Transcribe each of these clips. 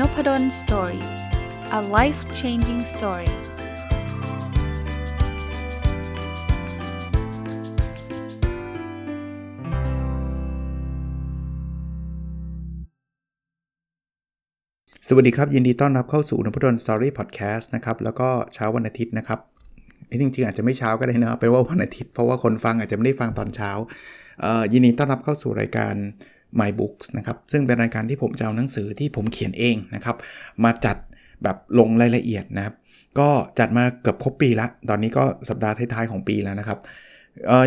n o p a d o l Story a life changing story สวัสดีครับ ยินดีต้อนรับเข้าสู่นพดล Story พอดแคสต์นะครับ แล้วก็เช้าวันอาทิตย์นะครับจริงๆ อาจจะไม่เช้าก็ได้นะเป็นว่าวันอาทิตย์เพราะว่าคนฟังอาจจะไม่ได้ฟังตอนเช้ายินดีต้อนรับเข้าสู่รายการ My Books นะครับซึ่งเป็นรายการที่ผมจะเอาหนังสือที่ผมเขียนเองนะครับมาจัดแบบลงรายละเอียดนะครับ ก็จัดมาเกือบครบปีละ ตอนนี้ก็สัปดาห์ท้ายๆของปีแล้วนะครับ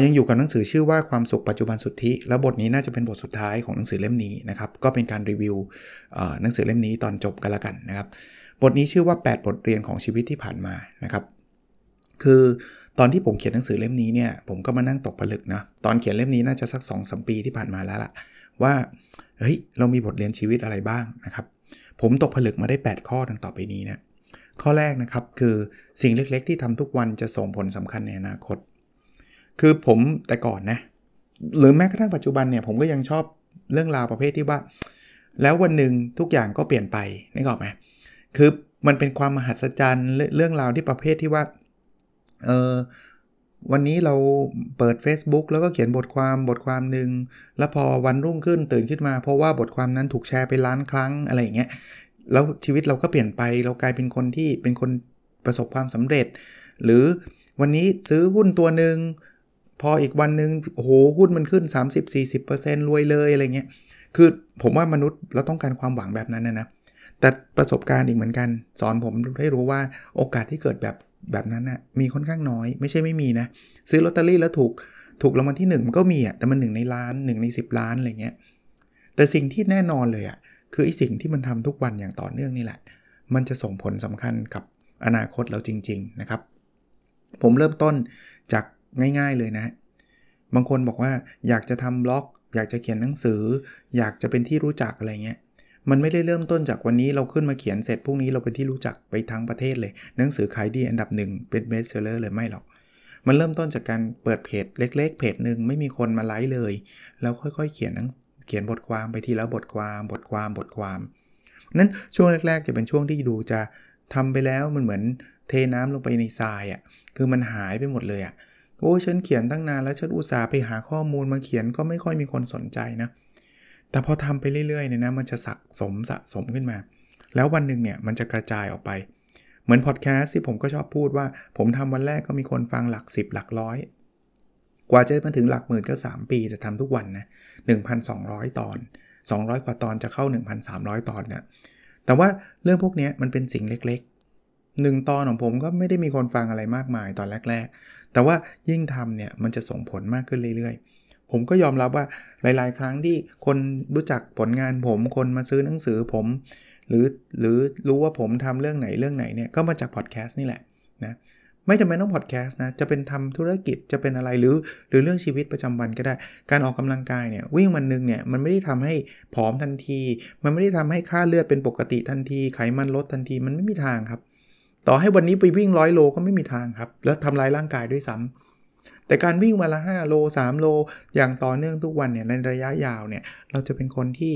ยังอยู่กับหนังสือชื่อว่าความสุขปัจจุบันสุทธิ แล้วบทนี้น่าจะเป็นบทสุดท้ายของหนังสือเล่มนี้นะครับ ก็เป็นการรีวิวหนังสือเล่มนี้ตอนจบกันละกันนะครับ บทนี้ชื่อว่า 8 บทเรียนของชีวิตที่ผ่านมานะครับ คือตอนที่ผมเขียนหนังสือเล่มนี้เนี่ย ผมก็มานั่งตกผลึกนะ ตอนเขียนเล่มนี้น่าจะสัก2อสปีที่ผ่านมาแล้วล่ะ ว่าเฮ้ยเรามีบทเรียนชีวิตอะไรบ้างนะครับ ผมตกผลึกมาได้ 8 ข้อดังต่อไปนี้นะข้อแรกนะครับคือสิ่งเล็กๆ ที่ทำทุกวันจะส่งผลสำคัญในอนาคต คือผมแต่ก่อนนะหรือแม้กระทั่งปัจจุบันเนี่ยผมก็ยังชอบเรื่องราวประเภทที่ว่า แล้ววันหนึ่งทุกอย่างก็เปลี่ยนไปนึกออกไหมคือมันเป็นความมหัศจรรย์เรื่องราวที่ประเภทที่ว่าเออ วันนี้เราเปิด Facebook แล้วก็เขียนบทความบทความหนึ่งแล้วพอวันรุ่งขึ้นตื่นขึ้นมา เพราะว่าบทความนั้นถูกแชร์ไปล้านครั้งอะไรอย่างเงี้ยแล้วชีวิตเราก็เปลี่ยนไปเรากลายเป็นคนที่เป็นคนประสบความสำเร็จ หรือวันนี้ซื้อหุ้นตัวหนึ่งพออีกวันหนึ่งโอ้โหหุ้นมันขึ้น 30-40%รวยเลยอะไรเงี้ยคือผมว่ามนุษย์เราต้องการความหวังแบบนั้นนะนะแต่ประสบการณ์อีกเหมือนกัน สอนผมให้รู้ว่าโอกาสที่เกิดแบบ แบบนั้นนะมีค่อนข้างน้อย ไม่ใช่ไม่มีนะ ซื้อลอตเตอรี่แล้วถูกถูกรางวัลที่ 1 มันก็มีอะแต่มันหนึ่งในล้าน1ใน 10 ล้านอะไรเงี้ยแต่สิ่งที่แน่นอนเลยอะคือไอ้สิ่งที่มันทำทุกวันอย่างต่อเนื่องนี่แหละ มันจะส่งผลสำคัญกับอนาคตเราจริง ๆนะครับ ผมเริ่มต้นจากง่าย ๆเลยนะ บางคนบอกว่าอยากจะทำบล็อก อยากจะเขียนหนังสือ อยากจะเป็นที่รู้จักอะไรเงี้ย มันไม่ได้เริ่มต้นจากวันนี้เราขึ้นมาเขียนเสร็จพรุ่งนี้เราเป็นที่รู้จักไปทั้งประเทศเลย หนังสือขายดีอันดับหนึ่งเป็นเบสเซอร์เลยไม่หรอก มันเริ่มต้นจากการเปิดเพจเล็ก ๆ เพจหนึ่งไม่มีคนมาไลค์เลย แล้วค่อยๆ เขียนเขียนบทความไปทีละบทความบทความบทความนั้นช่วงแรก ๆ จะเป็นช่วงที่ดูจะทำไปแล้วมันเหมือนเทน้ำลงไปในทรายอะ่ะคือมันหายไปหมดเลยอะ่ะโอ้ฉันเขียนตั้งนานแล้วฉันอุตส่าห์ไปหาข้อมูลมาเขียนก็ไม่ค่อยมีคนสนใจนะ แต่พอทำไปเรื่อยๆเนี่ยนะมันจะสะสมสะสมขึ้นมา แล้ววันหนึ่งเนี่ยมันจะกระจายออกไป เหมือนพอดแคสต์ที่ผมก็ชอบพูดว่า ผมทำวันแรกก็มีคนฟังหลัก 10 หลักร้อยกว่าจะมาถึงหลักหมื่นก็ 3 ปีแต่ทำทุกวันนะ1,200 ตอน 200 กว่าตอนจะเข้า 1,300 ตอนเนี่ยแต่ว่าเรื่องพวกนี้มันเป็นสิ่งเล็กๆหนึ่งตอนของผมก็ไม่ได้มีคนฟังอะไรมากมายตอนแรก ๆ แต่ว่ายิ่งทำเนี่ยมันจะส่งผลมากขึ้นเรื่อยๆ ผมก็ยอมรับว่าหลาย ๆ ครั้งที่คนรู้จักผลงานผม คนมาซื้อหนังสือผม หรือหรือรู้ว่าผมทำเรื่องไหนเรื่องไหนเนี่ยก็มาจากพอดแคสต์นี่แหละนะไม่จำเป็นต้องพอดแคสต์นะ จะเป็นทำธุรกิจจะเป็นอะไรหรือ หรือเรื่องชีวิตประจำวันก็ได้ การออกกำลังกายเนี่ย วิ่งวันหนึ่งเนี่ย มันไม่ได้ทำให้ผอมทันที มันไม่ได้ทำให้ค่าเลือดเป็นปกติทันที ไขมันลดทันทีมันไม่มีทางครับ ต่อให้วันนี้ไปวิ่งร้อยโลก็ไม่มีทางครับ แล้วทำลายร่างกายด้วยซ้ำ แต่การวิ่งวันละ 5 โล 3 โล อย่างต่อเนื่องทุกวันเนี่ยในระยะยาวเนี่ยเราจะเป็นคนที่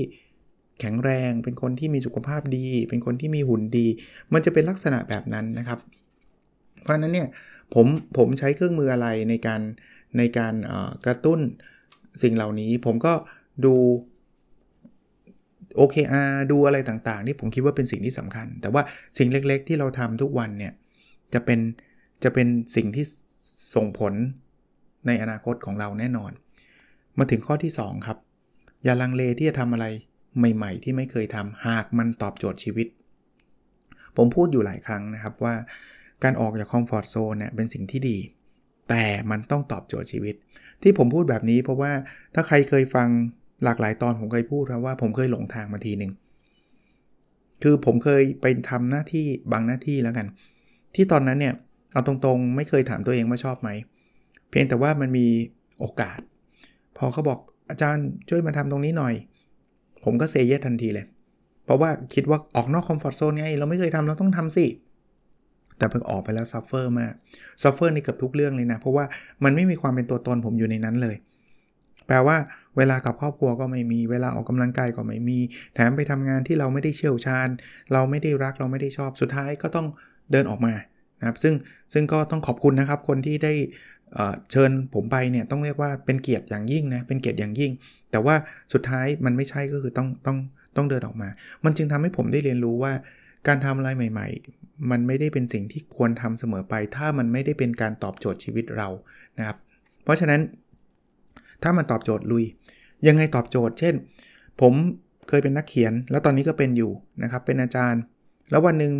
แข็งแรง เป็นคนที่มีสุขภาพดี เป็นคนที่มีหุ่นดี มันจะเป็นลักษณะแบบนั้นนะครับ เพราะนั้นเนี่ยผมผมใช้เครื่องมืออะไรในการในการกระตุ้นสิ่งเหล่านี้ ผมก็ดู OKR ดูอะไรต่างๆ ที่ผมคิดว่าเป็นสิ่งที่สำคัญ แต่ว่าสิ่งเล็กๆ ที่เราทำทุกวันเนี่ยจะเป็นจะเป็นสิ่งที่ส่งผล ในอนาคตของเราแน่นอน มาถึงข้อที่ 2 ครับ อย่าลังเลที่จะทำอะไรใหม่ ๆ ที่ไม่เคยทำหากมันตอบโจทย์ชีวิต ผมพูดอยู่หลายครั้งนะครับว่าการออกจากคอมฟอร์ทโซนเนี่ยเป็นสิ่งที่ดี แต่มันต้องตอบโจทย์ชีวิต ที่ผมพูดแบบนี้เพราะว่าถ้าใครเคยฟังหลากหลายตอนผมเคยพูดครับว่าผมเคยหลงทางมาทีหนึ่งคือผมเคยไปทำหน้าที่บางหน้าที่แล้วกัน ที่ตอนนั้นเนี่ยเอาตรงๆ ไม่เคยถามตัวเองว่าชอบไหม พียงแต่ว่ามันมีโอกาส พอเขาบอกอาจารย์ช่วยมาทำตรงนี้หน่อย ผมก็ say yes ทันทีเลย เพราะว่าคิดว่าออกนอก comfort zone ไง เราไม่เคยทำเราต้องทำสิ แต่พอออกไปแล้ว suffer มาก suffer ในเกือบทุกเรื่องเลยนะ เพราะว่ามันไม่มีความเป็นตัวตนผมอยู่ในนั้นเลย แปลว่าเวลากับครอบครัวก็ไม่มีเวลาออกกำลังกายก็ไม่มี แถมไปทำงานที่เราไม่ได้เชี่ยวชาญ เราไม่ได้รักเราไม่ได้ชอบสุดท้ายก็ต้องเดินออกมานะครับซึ่งซึ่งก็ต้องขอบคุณนะครับคนที่ได้ เชิญผมไปเนี่ยต้องเรียกว่าเป็นเกียรติอย่างยิ่งนะเป็นเกียรติอย่างยิ่ง แต่ว่าสุดท้ายมันไม่ใช่ก็คือต้องต้องต้องเดินออกมา มันจึงทำให้ผมได้เรียนรู้ว่าการทำอะไรใหม่ ๆ มันไม่ได้เป็นสิ่งที่ควรทำเสมอไป ถ้ามันไม่ได้เป็นการตอบโจทย์ชีวิตเรานะครับ เพราะฉะนั้น ถ้ามันตอบโจทย์ลุย ยังไงตอบโจทย์ เช่น ผมเคยเป็นนักเขียน แล้วตอนนี้ก็เป็นอยู่นะครับ เป็นอาจารย์ แล้ววันหนึ่ง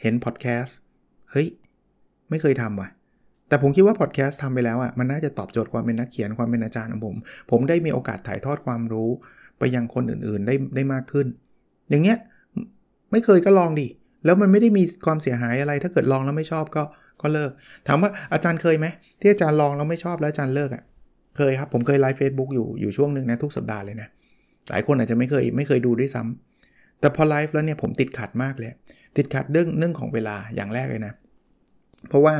เห็นพอดแคสต์เฮ้ย ไม่เคยทำว่ะ แต่ผมคิดว่าพอดแคสต์ทำไปแล้วอะมันน่าจะตอบโจทย์ความเป็นนักเขียนความเป็นอาจารย์ของผม ผมได้มีโอกาสถ่ายทอดความรู้ไปยังคนอื่นๆได้ได้มากขึ้น อย่างเงี้ยไม่เคยก็ลองดิแล้วมันไม่ได้มีความเสียหายอะไร ถ้าเกิดลองแล้วไม่ชอบก็ก็เลิก ถามว่าอาจารย์เคยไหมที่อาจารย์ลองแล้วไม่ชอบแล้วอาจารย์เลิกอะเคยครับผมเคยไลฟ์เฟซบุ๊กอยู่อยู่ช่วงหนึ่งนะทุกสัปดาห์เลยนะหลายคนอาจจะไม่เคยไม่เคยดูด้วยซ้ำแต่พอไลฟ์แล้วเนี่ยผมติดขัดมากเลย ติดขัดเรื่องเรื่องของเวลาอย่างแรกเลยนะ เพราะว่า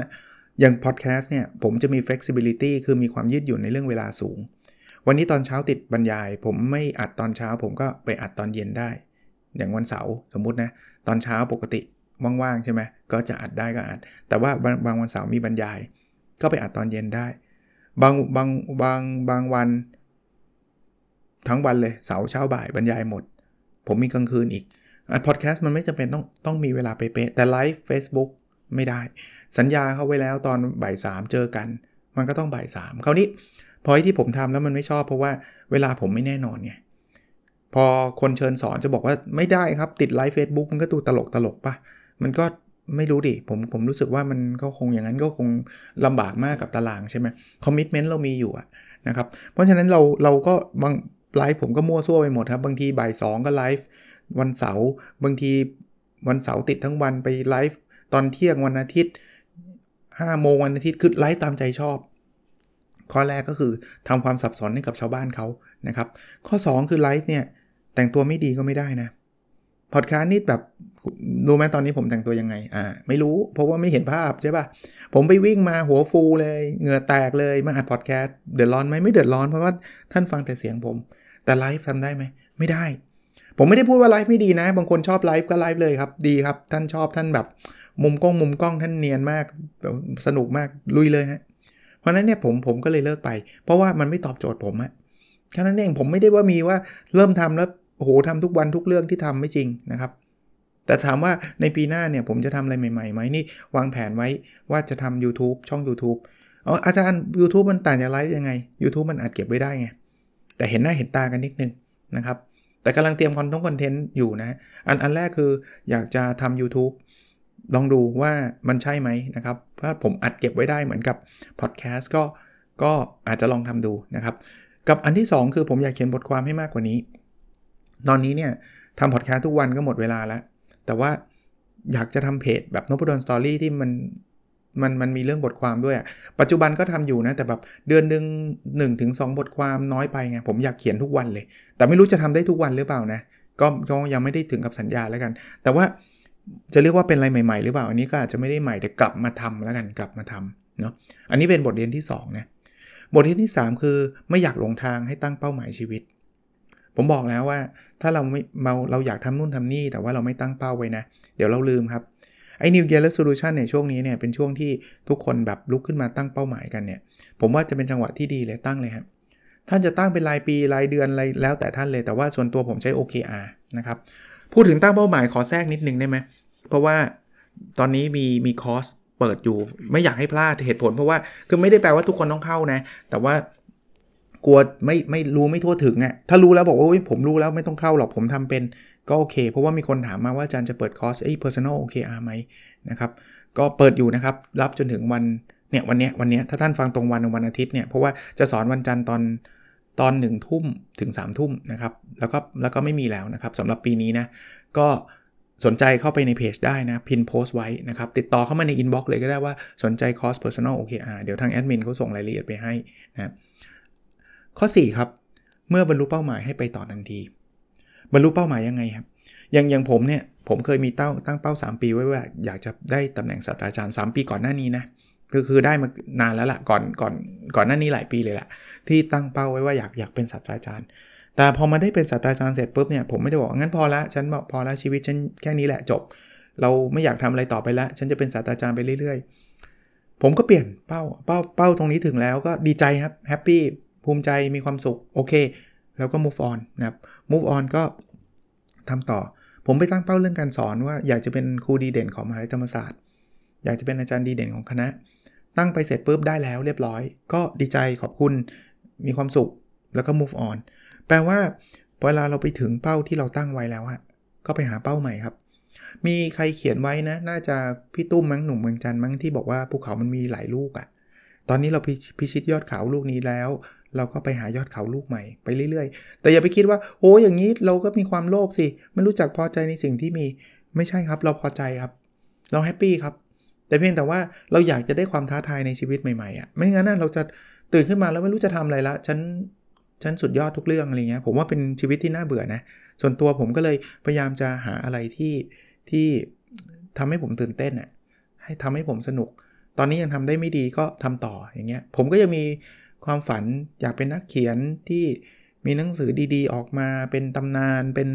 อย่างพอดแคสต์เนี่ยผมจะมี flexibility คือมีความยืดหยุ่นในเรื่องเวลาสูง วันนี้ตอนเช้าติดบรรยาย ผมไม่อัดตอนเช้า ผมก็ไปอัดตอนเย็นได้ อย่างวันเสาร์สมมุตินะตอนเช้าปกติว่างๆใช่ไหมก็จะอัดได้ก็อัด แต่ว่าบางวันเสาร์มีบรรยาย ก็ไปอัดตอนเย็นได้ บางบางบางบางวัน ทั้งวันเลยเสาร์เช้าบ่ายบรรยายหมด ผมมีกลางคืนอีกอัดพอดแคสต์มันไม่จำเป็นต้องต้องมีเวลาเป๊ะแต่ไลฟ์ Facebook ไม่ได้ สัญญาเขาไว้แล้วตอนบ่ายสามเจอกัน มันก็ต้องบ่ายสามคราวนี้พอที่ผมทำแล้วมันไม่ชอบเพราะว่าเวลาผมไม่แน่นอนไงพอคนเชิญสอนจะบอกว่าไม่ได้ครับติดไลฟ์ Facebook มันก็ดูตลกตลกปะมันก็ไม่รู้ดิผมผมรู้สึกว่ามันก็คงอย่างนั้นก็คงลำบากมากกับตารางใช่ไหม commitment เรามีอยู่นะครับเพราะฉะนั้นเราเราก็บางไลฟ์ผมก็มั่วซั่วไปหมดครับ บางทีบ่ายสองก็ไลฟ์วันเสาร์บางทีวันเสาร์ติดทั้งวันไปไลฟ์ ตอนเที่ยงวันอาทิตย์5โมงวันอาทิตย์คือไลฟ์ตามใจชอบ ข้อแรกก็คือทำความสับสนให้กับชาวบ้านเขานะครับ ข้อ 2 คือไลฟ์เนี่ย แต่งตัวไม่ดีก็ไม่ได้นะพอดคาสต์นี่แบบรู้ไหมตอนนี้ผมแต่งตัวยังไง อ่า ไม่รู้ เพราะว่าไม่เห็นภาพใช่ปะ่ะ ผมไปวิ่งมาหัวฟูเลย เหงื่อแตกเลย มาอัดพอดแคสต์ เดือดร้อนไหมไม่เดือดร้อนเพราะว่าท่านฟังแต่เสียงผม แต่ไลฟ์ทำได้ไหม ไม่ได้ ผมไม่ได้พูดว่าไลฟ์ไม่ดีนะ บางคนชอบไลฟ์ก็ไลฟ์เลยครับ ดีครับ ท่านชอบท่านแบบ มุมกล้องมุมกล้องท่านเนียนมากสนุกมากลุยเลยฮะเพราะนั้นเนี่ยผมผมก็เลยเลิกไป เพราะว่ามันไม่ตอบโจทย์ผมอะแค่นั้นเองผมไม่ได้ว่ามีว่าเริ่มทำแล้วโหทำทุกวันทุกเรื่องที่ทำไม่จริงนะครับ แต่ถามว่าในปีหน้าเนี่ยผมจะทำอะไรใหม่ๆไหมนี่วางแผนไว้ว่าจะทำ YouTube ช่อง YouTube อ๋ออาจารย์ YouTube มันต่างจากไลฟ์ยังไง YouTube มันอาจเก็บไว้ได้ไงแต่เห็นหน้าเห็นตากันนิดนึงนะครับแต่กำลังเตรียมคอนทงคอนเทนต์อยู่นะอันอันแรกคืออยากจะทำ YouTube ลองดูว่ามันใช่ไหมนะครับเพราผมอัดเก็บไว้ได้เหมือนกับพอดแคสต์ก็ก็อาจจะลองทำดูนะครับ กับอันที่ 2 คือผมอยากเขียนบทความให้มากกว่านี้ ตอนนี้เนี่ยทำพอดแคสต์ทุกวันก็หมดเวลาแล้ว แต่ว่าอยากจะทำเพจแบบนพดลสตอรี่ที่มันมันมันมีเรื่องบทความด้วยปัจจุบันก็ทำอยู่นะ แต่แบบเดือนหนึ่งหนึ่งถึงสบทความน้อยไปไง ผมอยากเขียนทุกวันเลย แต่ไม่รู้จะทำได้ทุกวันหรือเปล่านะก็ก็ยังไม่ได้ถึงกับสัญญาแล้วกัน แต่ว่า จะเรียกว่าเป็นอะไรใหม่ ๆ หรือเปล่า อันนี้ก็อาจจะไม่ได้ใหม่แต่กลับมาทำแล้วกันกลับมาทำเนาะอันนี้เป็นบทเรียนที่2นะบทเรียนที่ 3 คือไม่อยากหลงทางให้ตั้งเป้าหมายชีวิต ผมบอกแล้วว่าถ้าเราไม่เราเราอยากทำนู่นทำนี่ แต่ว่าเราไม่ตั้งเป้าไว้นะ เดี๋ยวเราลืมครับไอ้ New Year Resolution ในช่วงนี้เนี่ยเป็นช่วงที่ทุกคนแบบลุกขึ้นมาตั้งเป้าหมายกันเนี่ย ผมว่าจะเป็นจังหวะที่ดีเลยตั้งเลยครับท่านจะตั้งเป็นรายปีรายเดือนอะไรแล้วแต่ท่านเลยแต่ว่าส่วนตัวผมใช้ OKR นะครับ พูดถึงตั้งเป้าหมายขอแทรกนิดนึงได้ไหม เพราะว่าตอนนี้มีมีคอร์สเปิดอยู่ ไม่อยากให้พลาดเหตุผล เพราะว่าคือไม่ได้แปลว่าทุกคนต้องเข้านะ แต่ว่ากลัวไม่ไม่รู้ไม่ทั่วถึงอะ่ะถ้ารู้แล้วบอกว่าผมรู้แล้วไม่ต้องเข้าหรอกผมทำเป็นก็โอเค เพราะว่ามีคนถามมาว่าอาจารย์จะเปิดคอร์สไอ้ personal OKR ไหมนะครับก็เปิดอยู่นะครับ รับจนถึงวันเนี่ยวันเนี้ยวันเนี้ยถ้าท่านฟังตรงวันวันอาทิตย์เนี่ยเพราะว่าจะสอนวันจันทร์ตอนตอนหนึ่งทุ่มถึงสามทุ่มนะครับแล้วก็แล้วก็ไม่มีแล้วนะครับสำหรับปีนี้นะก็ สนใจเข้าไปในเพจได้นะ pin โพสต์ไว้นะครับ ติดต่อเข้ามาใน inbox เลยก็ได้ว่าสนใจคอร์ส personal OKR เดี๋ยวทางแอดมินเขาส่งรายละเอียดไปให้นะข้อ 4 ครับ เมื่อบรรลุเป้าหมายให้ไปต่อทันที บรรลุเป้าหมายยังไงครับ อย่างอย่างผมเนี่ย ผมเคยมีเต้าตั้งเป้า 3 ปีไว้ว่า อยากจะได้ตำแหน่งศาสตราจารย์ 3 ปีก่อนหน้านี้นะก็คือได้มานานแล้วละ่ะก่อนก่อนก่อนหน้านี้หลายปีเลยแหละที่ตั้งเป้าไว้ว่าอยากอยากเป็นศาสตราจารย์ แต่พอมาได้เป็นศาสตราจารย์เสร็จปุ๊บเนี่ยผมไม่ได้บอกงั้นพอละฉันบอกพอละชีวิตฉันแค่นี้แหละจบ เราไม่อยากทำอะไรต่อไปแล้วฉันจะเป็นศาสตราจารย์ไปเรื่อย ๆ ผมก็เปลี่ยนเป้าเป้าเป้าตรงนี้ถึงแล้วก็ดีใจครับแฮปปี้ภูมิใจมีความสุขโอเค แล้วก็ move on นะครับ move on ก็ทำต่อ ผมไปตั้งเป้าเรื่องการสอนว่าอยากจะเป็นครูดีเด่นของมหาวิทยาลัยธรรมศาสตร์ อยากจะเป็นอาจารย์ดีเด่นของคณะ ตั้งไปเสร็จปุ๊บได้แล้วเรียบร้อย ก็ดีใจขอบคุณมีความสุขแล้วก็ move on แปลว่าเวลาเราไปถึงเป้าที่เราตั้งไว้แล้วอะก็ไปหาเป้าใหม่ครับ มีใครเขียนไว้นะ น่าจะพี่ตุ้มมั้งหนุ่มเมืองจันทร์มั้งที่บอกว่าภูเขามันมีหลายลูกอะตอนนี้เราพิชิตยอดเขาลูกนี้แล้ว เราก็ไปหายอดเขาลูกใหม่ไปเรื่อยๆ แต่อย่าไปคิดว่าโอ้อย่างนี้เราก็มีความโลภสิไม่รู้จักพอใจในสิ่งที่มีไม่ใช่ครับ เราพอใจครับ เราแฮปปี้ครับ แต่เพียงแต่ว่าเราอยากจะได้ความท้าทายในชีวิตใหม่ๆอะ่ะไม่งั้นนะเราจะตื่นขึ้นมาแล้วไม่รู้จะทำอะไรละฉัน ฉันสุดยอดทุกเรื่องอะไรเงี้ยผมว่าเป็นชีวิตที่น่าเบื่อนะส่วนตัวผมก็เลยพยายามจะหาอะไรที่ที่ทำให้ผมตื่นเต้นอะให้ทำให้ผมสนุก ตอนนี้ยังทำได้ไม่ดีก็ทำต่ออย่างเงี้ยผมก็ยังมีความฝันอยากเป็นนักเขียนที่มีหนังสือดีๆ ออกมาเป็นตำนานเป็น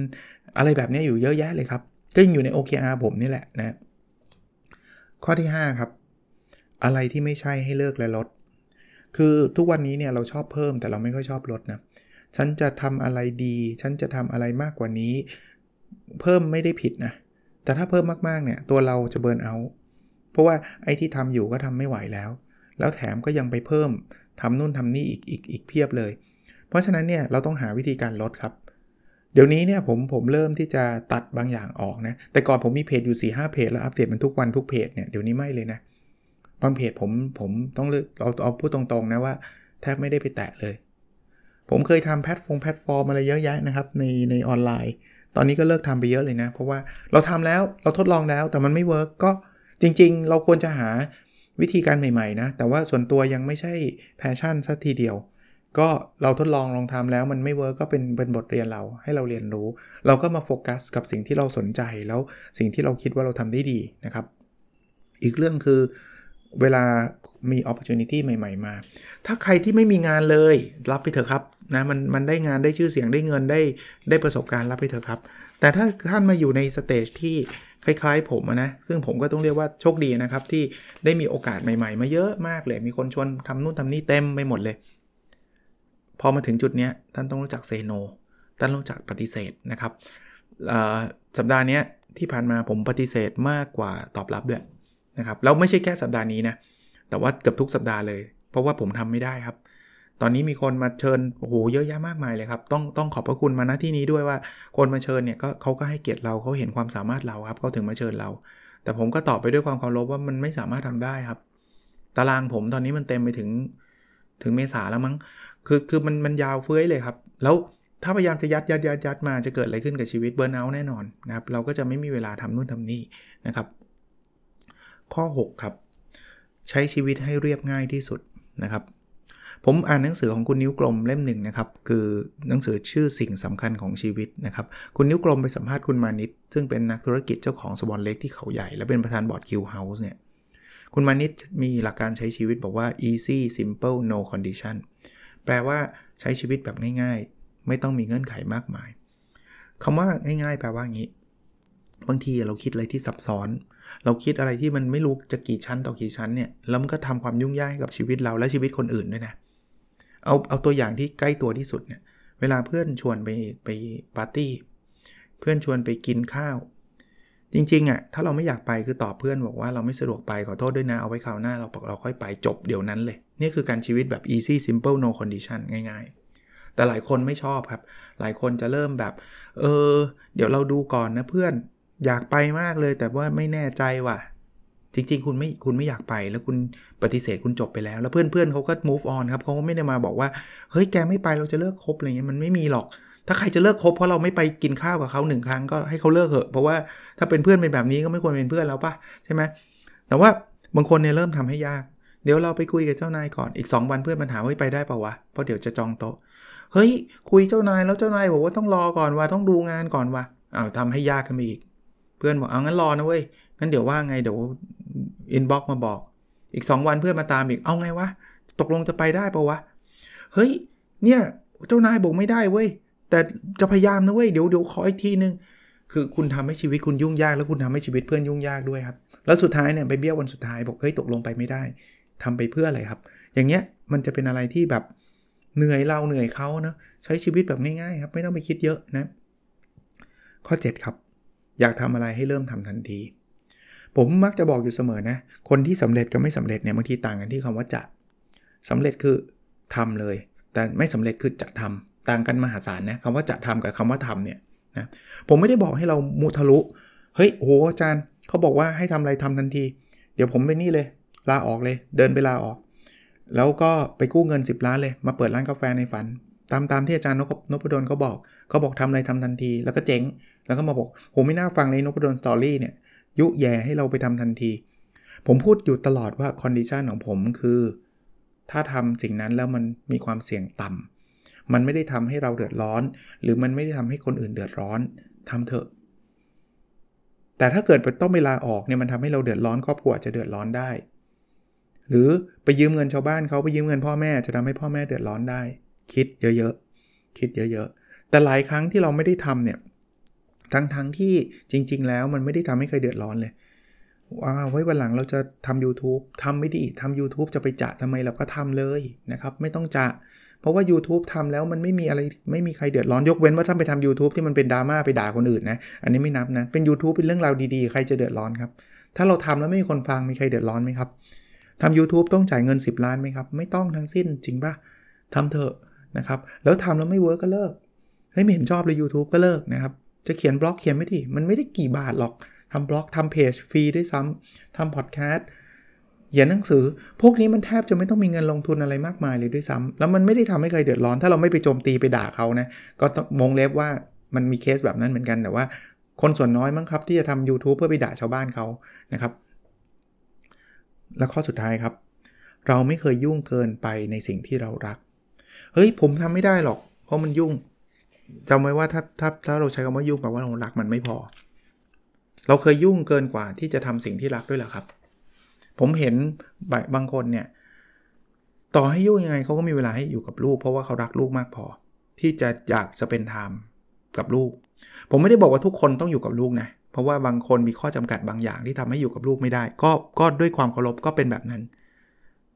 อะไรแบบนี้อยู่เยอะแยะเลยครับ ก็ยังอยู่ใน OKR ผมนี่แหละนะ ข้อที่ 5 ครับ อะไรที่ไม่ใช่ให้เลิกและลด คือทุกวันนี้เนี่ยเราชอบเพิ่มแต่เราไม่ค่อยชอบลดนะ ฉันจะทำอะไรดี ฉันจะทำอะไรมากกว่านี้ เพิ่มไม่ได้ผิดนะ แต่ถ้าเพิ่มมากๆเนี่ยตัวเราจะเบิร์นเอา เพราะว่าไอ้ที่ทำอยู่ก็ทำไม่ไหวแล้ว แล้วแถมก็ยังไปเพิ่มทำนู่นทำนี่อีกอีกอีกเพียบเลย เพราะฉะนั้นเนี่ยเราต้องหาวิธีการลดครับ เดี๋ยวนี้เนี่ยผมผมเริ่มที่จะตัดบางอย่างออกนะ แต่ก่อนผมมีเพจอยู่4ีหเพจแล้วอัปเดตมันทุกวันทุกเพจเนี่ยเดี๋ยวนี้ไม่เลยนะ บางเพจผมผมต้องเลือกเอาเอาพูดตรงๆนะว่าแทบไม่ได้ไปแตะเลย ผมเคยทำแพลตฟอร์มแพลตฟอร์มอะไรเยอะแยะนะครับในในออนไลน์ ตอนนี้ก็เลิกทำไปเยอะเลยนะ เพราะว่าเราทำแล้วเราทดลองแล้วแต่มันไม่ work ก็จริง ๆ เราควรจะหาวิธีการใหม่ๆนะ แต่ว่าส่วนตัวยังไม่ใช่ passion สักทีเดียว ก็เราทดลองลองทำแล้วมันไม่ work ก็เป็นเป็นบทเรียนเราให้เราเรียนรู้ เราก็มาโฟกัสกับสิ่งที่เราสนใจแล้วสิ่งที่เราคิดว่าเราทำได้ดีนะครับ อีกเรื่องคือ เวลามี opportunity ใหม่ ๆ มา ถ้าใครที่ไม่มีงานเลย รับไปเถอะครับนะมันมันได้งานได้ชื่อเสียงได้เงินได้ได้ประสบการณ์รับไปเถอะครับ แต่ถ้าท่านมาอยู่ในสเตจที่คล้าย ๆ ผมนะ ซึ่งผมก็ต้องเรียกว่าโชคดีนะครับ ที่ได้มีโอกาสใหม่ ๆ มาเยอะมากเลย มีคนชวนทำนู่นทำนี่เต็มไปหมดเลย พอมาถึงจุดนี้ท่านต้องรู้จักเซโนท่านรู้จักปฏิเสธนะครับสัปดาห์นี้ที่ผ่านมาผมปฏิเสธมากกว่าตอบรับด้วย นะครับแล้วไม่ใช่แค่สัปดาห์นี้นะแต่ว่าเกือบทุกสัปดาห์เลย เพราะว่าผมทำไม่ได้ครับ ตอนนี้มีคนมาเชิญโอ้โหเยอะแยะมากมายเลยครับ ต้องต้องขอบพระคุณมาณที่นี้ด้วยว่า คนมาเชิญเนี่ยก็เขาก็ให้เกียรติเราเขาเห็นความสามารถเราครับเขาถึงมาเชิญเรา แต่ผมก็ตอบไปด้วยความเคารพว่ามันไม่สามารถทำได้ครับ ตารางผมตอนนี้มันเต็มไปถึงถึงเมษาแล้วมั้งคือคือมันมันยาวเฟ้ยเลยครับ แล้วถ้าพยายามจะยัดยัดยัดยัดมาจะเกิดอะไรขึ้นกับชีวิตเบิร์นเอาแน่นอนนะครับ เราก็จะไม่มีเวลาทำนู่นทำนี่นะครับ ข้อ 6 ครับ ใช้ชีวิตให้เรียบง่ายที่สุดนะครับ ผมอ่านหนังสือของคุณนิ้วกลมเล่มหนึ่งนะครับ คือหนังสือชื่อสิ่งสำคัญของชีวิตนะครับ คุณนิ้วกลมไปสัมภาษณ์คุณมานิตซึ่งเป็นนักธุรกิจเจ้าของ Swan Lake ที่เขาใหญ่ และเป็นประธานบอร์ด Q House เนี่ยคุณมานิตมีหลักการใช้ชีวิตบอกว่า easy simple no condition แปลว่าใช้ชีวิตแบบง่าย ๆ ไม่ต้องมีเงื่อนไขมากมายคำว่าง่าย ๆ แปลว่างี้ บางทีเราคิดอะไรที่ซับซ้อน เราคิดอะไรที่มันไม่รู้จะกี่ชั้นต่อกี่ชั้นเนี่ยแล้วมันก็ทำความยุ่งยากให้กับชีวิตเราและชีวิตคนอื่นด้วยนะเอาเอาตัวอย่างที่ใกล้ตัวที่สุดเนี่ยเวลาเพื่อนชวนไปไปปาร์ตี้เพื่อนชวนไปกินข้าว จริงๆอะ่ะถ้าเราไม่อยากไปคือตอบเพื่อนบอกว่าเราไม่สะดวกไปขอโทษด้วยนะ เอาไว้คราวหน้าเราเราค่อยไปจบเดี๋ยวนั้นเลย นี่คือการชีวิตแบบ easy simple no condition ง่ายๆ แต่หลายคนไม่ชอบครับ หลายคนจะเริ่มแบบ เออ เดี๋ยวเราดูก่อนนะเพื่อน อยากไปมากเลยแต่ว่าไม่แน่ใจว่ะ จริง ๆ คุณไม่คุณไม่อยากไปแล้วคุณปฏิเสธคุณจบไปแล้ว แล้วเพื่อนๆเขาก็ move on ครับเขาก็ไม่ได้มาบอกว่าเฮ้ยแกไม่ไปเราจะเลิกคบอะไรเงี้ยมันไม่มีหรอก ถ้าใครจะเลิกคบเพราะเราไม่ไปกินข้าวกับเขาหนึ่งครั้งก็ให้เขาเลิกเถอะเพราะว่าถ้าเป็นเพื่อนเป็นแบบนี้ก็ไม่ควรเป็นเพื่อนแล้วป่ะใช่ไหมแต่ว่าบางคนเนี่ยเริ่มทำให้ยากเดี๋ยวเราไปคุยกับเจ้านายก่อน อีก 2 วันเพื่อนปัญหาว่าไปได้ป่าวะ เพราะเดี๋ยวจะจองโต๊ะ เฮ้ย คุยเจ้านายแล้วเจ้านายบอกว่าต้องรอก่อนว่าต้องดูงานก่อนว่าอ้าวทำให้ยากขึ้นไปอีก พื่อนบอกเอางั้นรอนะเว้ยงั้นเดี๋ยวว่าไงเดี๋ยวอินบ็อกมาบอก อีก 2 วันเพื่อนมาตามอีกเอาไงวะตกลงจะไปได้ปะวะเฮ้ยเนี่ยเจ้านายบอกไม่ได้เว้ยแต่จะพยายามนะเว้ยเดี๋ยวเดี๋ยวขออีกทีนึงคือคุณทำให้ชีวิตคุณยุ่งยากแล้วคุณทำให้ชีวิตเพื่อนยุ่งยากด้วยครับ แล้วสุดท้ายเนี่ยไปเบี้ยววันสุดท้ายบอกเฮ้ยตกลงไปไม่ได้ทำไปเพื่ออะไรครับ อย่างเงี้ยมันจะเป็นอะไรที่แบบเหนื่อยเราเหนื่อยเขาเนะใช้ชีวิตแบบง่ายๆครับ ไม่ต้องไปคิดเยอะนะ ข้อ 7 ครับ อยากทำอะไรให้เริ่มทำทันที ผมมักจะบอกอยู่เสมอนะ คนที่สำเร็จกับไม่สำเร็จเนี่ยบางทีต่างกันที่คำว่าจะสำเร็จคือทำเลย แต่ไม่สำเร็จคือจะทำต่างกันมหาศาลนะคำว่าจะทำกับคำว่าทำเนี่ยนะผมไม่ได้บอกให้เรามุทะลุเฮ้ยโหอาจารย์เขาบอกว่าให้ทำอะไรทำทันที เดี๋ยวผมไปนี่เลยลาออกเลย เดินไปลาออก แล้วก็ไปกู้เงิน 10 ล้านเลย มาเปิดร้านกาแฟในฝัน ตามตามที่อาจารย์นพดลเขาบอกเขาบอกทำอะไรทำทันที แล้วก็เจ๊ง แล้วก็มาบอกผมไม่น่าฟังเลยนพดล Story เนี่ยยุแย่ให้เราไปทำทันที ผมพูดอยู่ตลอดว่า condition ของผมคือ ถ้าทำสิ่งนั้นแล้วมันมีความเสี่ยงต่ำมันไม่ได้ทำให้เราเดือดร้อน หรือมันไม่ได้ทำให้คนอื่นเดือดร้อนทำเถอะ แต่ถ้าเกิดต้องเวลาออกเนี่ยมันทำให้เราเดือดร้อนครอบครัวจะเดือดร้อนได้ หรือไปยืมเงินชาวบ้านเขาไปยืมเงินพ่อแม่จะทำให้พ่อแม่เดือดร้อนได้ คิดเยอะๆคิดเยอะ ๆ แต่หลายครั้งที่เราไม่ได้ทำเนี่ย ทั้งๆทที่จริง ๆ แล้วมันไม่ได้ทำให้ใครเดือดร้อนเลยว้าไว้วันหลังเราจะทำ YouTube ทำไม่ดีทำ YouTube จะไปจะทำไมเราก็ทำเลยนะครับไม่ต้องจะ เพราะว่า YouTube ทำแล้วมันไม่มีอะไรไม่มีใครเดือดร้อนยกเว้นว่าถ้าไปทำ YouTube ที่มันเป็นดราม่าไปด่าคนอื่นนะอันนี้ไม่นับนะเป็น YouTube เป็นเรื่องราวดีๆ ใครจะเดือดร้อนครับ ถ้าเราทำแล้วไม่มีคนฟังมีใครเดือดร้อนไหมครับทำ YouTube ต้องจ่ายเงิน 10 ล้านไหมครับ ไม่ต้องทั้งสิ้นจริงปะทำเถอะนะครับแล้วทำแล้วไม่เวิร์กก็เลิกเฮ้ยไม่เห็นชอบเลย YouTube ก็เลิกนะครับ จะเขียนบล็อกเขียนไม่ดีมันไม่ได้กี่บาทหรอกทำบล็อกทำเพจฟรีด้วยซ้ำทำพอดแคสต์เขียนหนังสือ พวกนี้มันแทบจะไม่ต้องมีเงินลงทุนอะไรมากมายเลยด้วยซ้ำแล้วมันไม่ได้ทำให้ใครเดือดร้อน ถ้าเราไม่ไปโจมตีไปด่าเขานะ ก็ต้องมงเล็บว่ามันมีเคสแบบนั้นเหมือนกัน แต่ว่าคนส่วนน้อยมั้งครับ ที่จะทำ YouTube เพื่อไปด่าชาวบ้านเขานะครับ และข้อสุดท้ายครับ เราไม่เคยยุ่งเกินไปในสิ่งที่เรารัก เฮ้ยผมทำไม่ได้หรอก เพราะมันยุ่ง จำไว้ว่าถ้าถ้าถ้าเราใช้คำว่ายุ่งแปลว่าเรารักมันไม่พอ เราเคยยุ่งเกินกว่าที่จะทำสิ่งที่รักด้วยหรอครับ ผมเห็นบางคนเนี่ยต่อให้ยุ่งยังไงเขาก็มีเวลาให้อยู่กับลูก เพราะว่าเขารักลูกมากพอ ที่จะอยากจะเป็นไทม์กับลูก ผมไม่ได้บอกว่าทุกคนต้องอยู่กับลูกนะเพราะว่าบางคนมีข้อจำกัดบางอย่างที่ทำให้อยู่กับลูกไม่ได้ ก็ก็ด้วยความเคารพก็เป็นแบบนั้น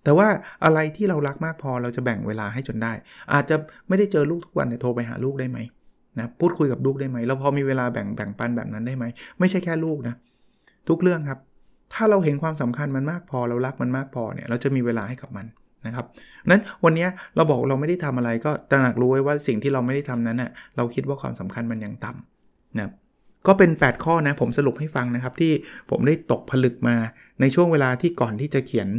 แต่ว่าอะไรที่เรารักมากพอเราจะแบ่งเวลาให้จนได้ อาจจะไม่ได้เจอลูกทุกวันแต่โทรไปหาลูกได้ไหมนะพูดคุยกับลูกได้ไหมเราพอมีเวลาแบ่งแบ่งปันแบบนั้นได้ไหมไม่ใช่แค่ลูกนะทุกเรื่องครับ ถ้าเราเห็นความสำคัญมันมากพอเรารักมันมากพอเนี่ยเราจะมีเวลาให้กับมันนะครับนั้นวันนี้เราบอกเราไม่ได้ทำอะไรก็ตระหนักรู้ไว้ว่าสิ่งที่เราไม่ได้ทำนั้นน่ะเราคิดว่าความสำคัญมันยังต่ำนะก็เป็น 8 ข้อนะผมสรุปให้ฟังนะครับที่ผมได้ตกผลึกมาในช่วงเวลาที่ก่อนที่จะเขียน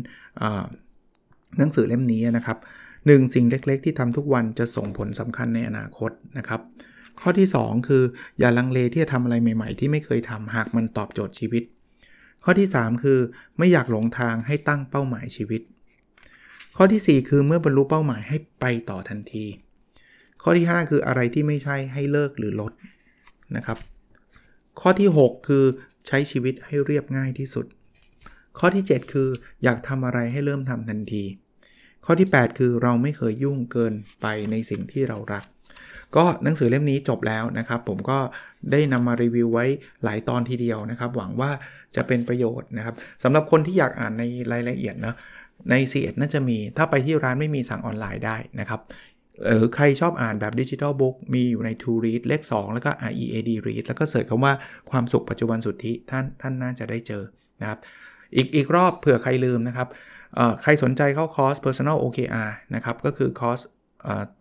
หนังสือเล่มนี้นะครับหนึ่งสิ่งเล็กๆ ที่ทำทุกวันจะส่งผลสำคัญในอนาคตนะครับข้อที่ 2 คืออย่าลังเลที่จะทำอะไรใหม่ๆ ที่ไม่เคยทำหากมันตอบโจทย์ชีวิต ข้อที่ 3 คือไม่อยากหลงทางให้ตั้งเป้าหมายชีวิต ข้อที่ 4 คือเมื่อบรรลุเป้าหมายให้ไปต่อทันที ข้อที่ 5 คืออะไรที่ไม่ใช่ให้เลิกหรือลดนะครับ ข้อที่ 6 คือใช้ชีวิตให้เรียบง่ายที่สุด ข้อที่ 7 คืออยากทำอะไรให้เริ่มทำทันที ข้อที่ 8 คือเราไม่เคยยุ่งเกินไปในสิ่งที่เรารัก ก็หนังสือเล่มนี้จบแล้วนะครับ ผมก็ได้นำมารีวิวไว้หลายตอนทีเดียวนะครับ หวังว่าจะเป็นประโยชน์นะครับสำหรับคนที่อยากอ่านในรายละเอียดนะใน c ีเอ็ดน่าจะมี ถ้าไปที่ร้านไม่มีสั่งออนไลน์ได้นะครับหรือใครชอบอ่านแบบดิจิทัลบุ๊กมีอยู่ใน To Read เลข 2 แล้วก็ READ Read แล้วก็เสิร์ชคำว่าความสุขปัจจุบันสุทธิท่านท่านน่าจะได้เจอนะครับ อีกอีกรอบเผื่อใครลืมนะครับใครสนใจเข้าคอร์ส Personal OKR นะครับ ก็คือคอร์ส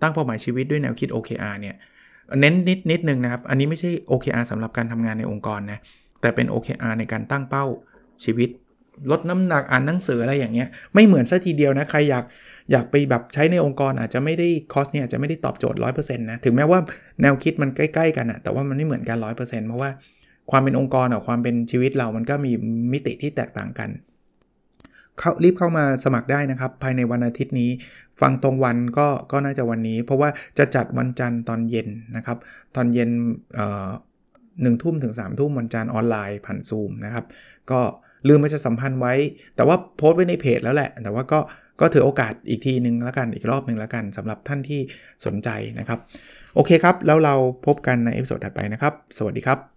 ตั้งเป้าหมายชีวิตด้วยแนวคิด OKR เนี่ย เน้นนิดนิดนึงนะครับ อันนี้ไม่ใช่ OKR สำหรับการทำงานในองค์กรนะ แต่เป็น OKR ในการตั้งเป้าชีวิต ลดน้ำหนัก อ่านหนังสืออะไรอย่างเงี้ย ไม่เหมือนซะทีเดียวนะ ใครอยากอยากไปแบบใช้ในองค์กรอาจจะไม่ได้คอสเนี่ยอาจจะไม่ได้ตอบโจทย์ 100%นะ ถึงแม้ว่าแนวคิดมันใกล้ ๆ กันอะแต่ว่ามันไม่เหมือนกัน 100%เพราะว่า ความเป็นองค์กรกับความเป็นชีวิตเรามันก็มีมิติที่แตกต่างกันเขารีบเข้ามาสมัครได้นะครับ ภายในวันอาทิตย์นี้ ฟังตรงวันก็ก็น่าจะวันนี้ เพราะว่าจะจัดวันจันทร์ตอนเย็นนะครับ ตอนเย็นหนึ่งทุ่มถึง3ามทุ่มวันจันทร์ออนไลน์ผ่านซูมนะครับ ก็ลืมมาจะสัมพันธ์ไว้ แต่ว่าโพสต์ไว้ในเพจแล้วแหละ แต่ว่าก็ก็ถือโอกาสอีกทีหนึ่งแล้วกันอีกรอบหนึ่งแล้วกันสำหรับท่านที่สนใจนะครับ โอเคครับ แล้วเราพบกันใน episode ถัดไปนะครับ สวัสดีครับ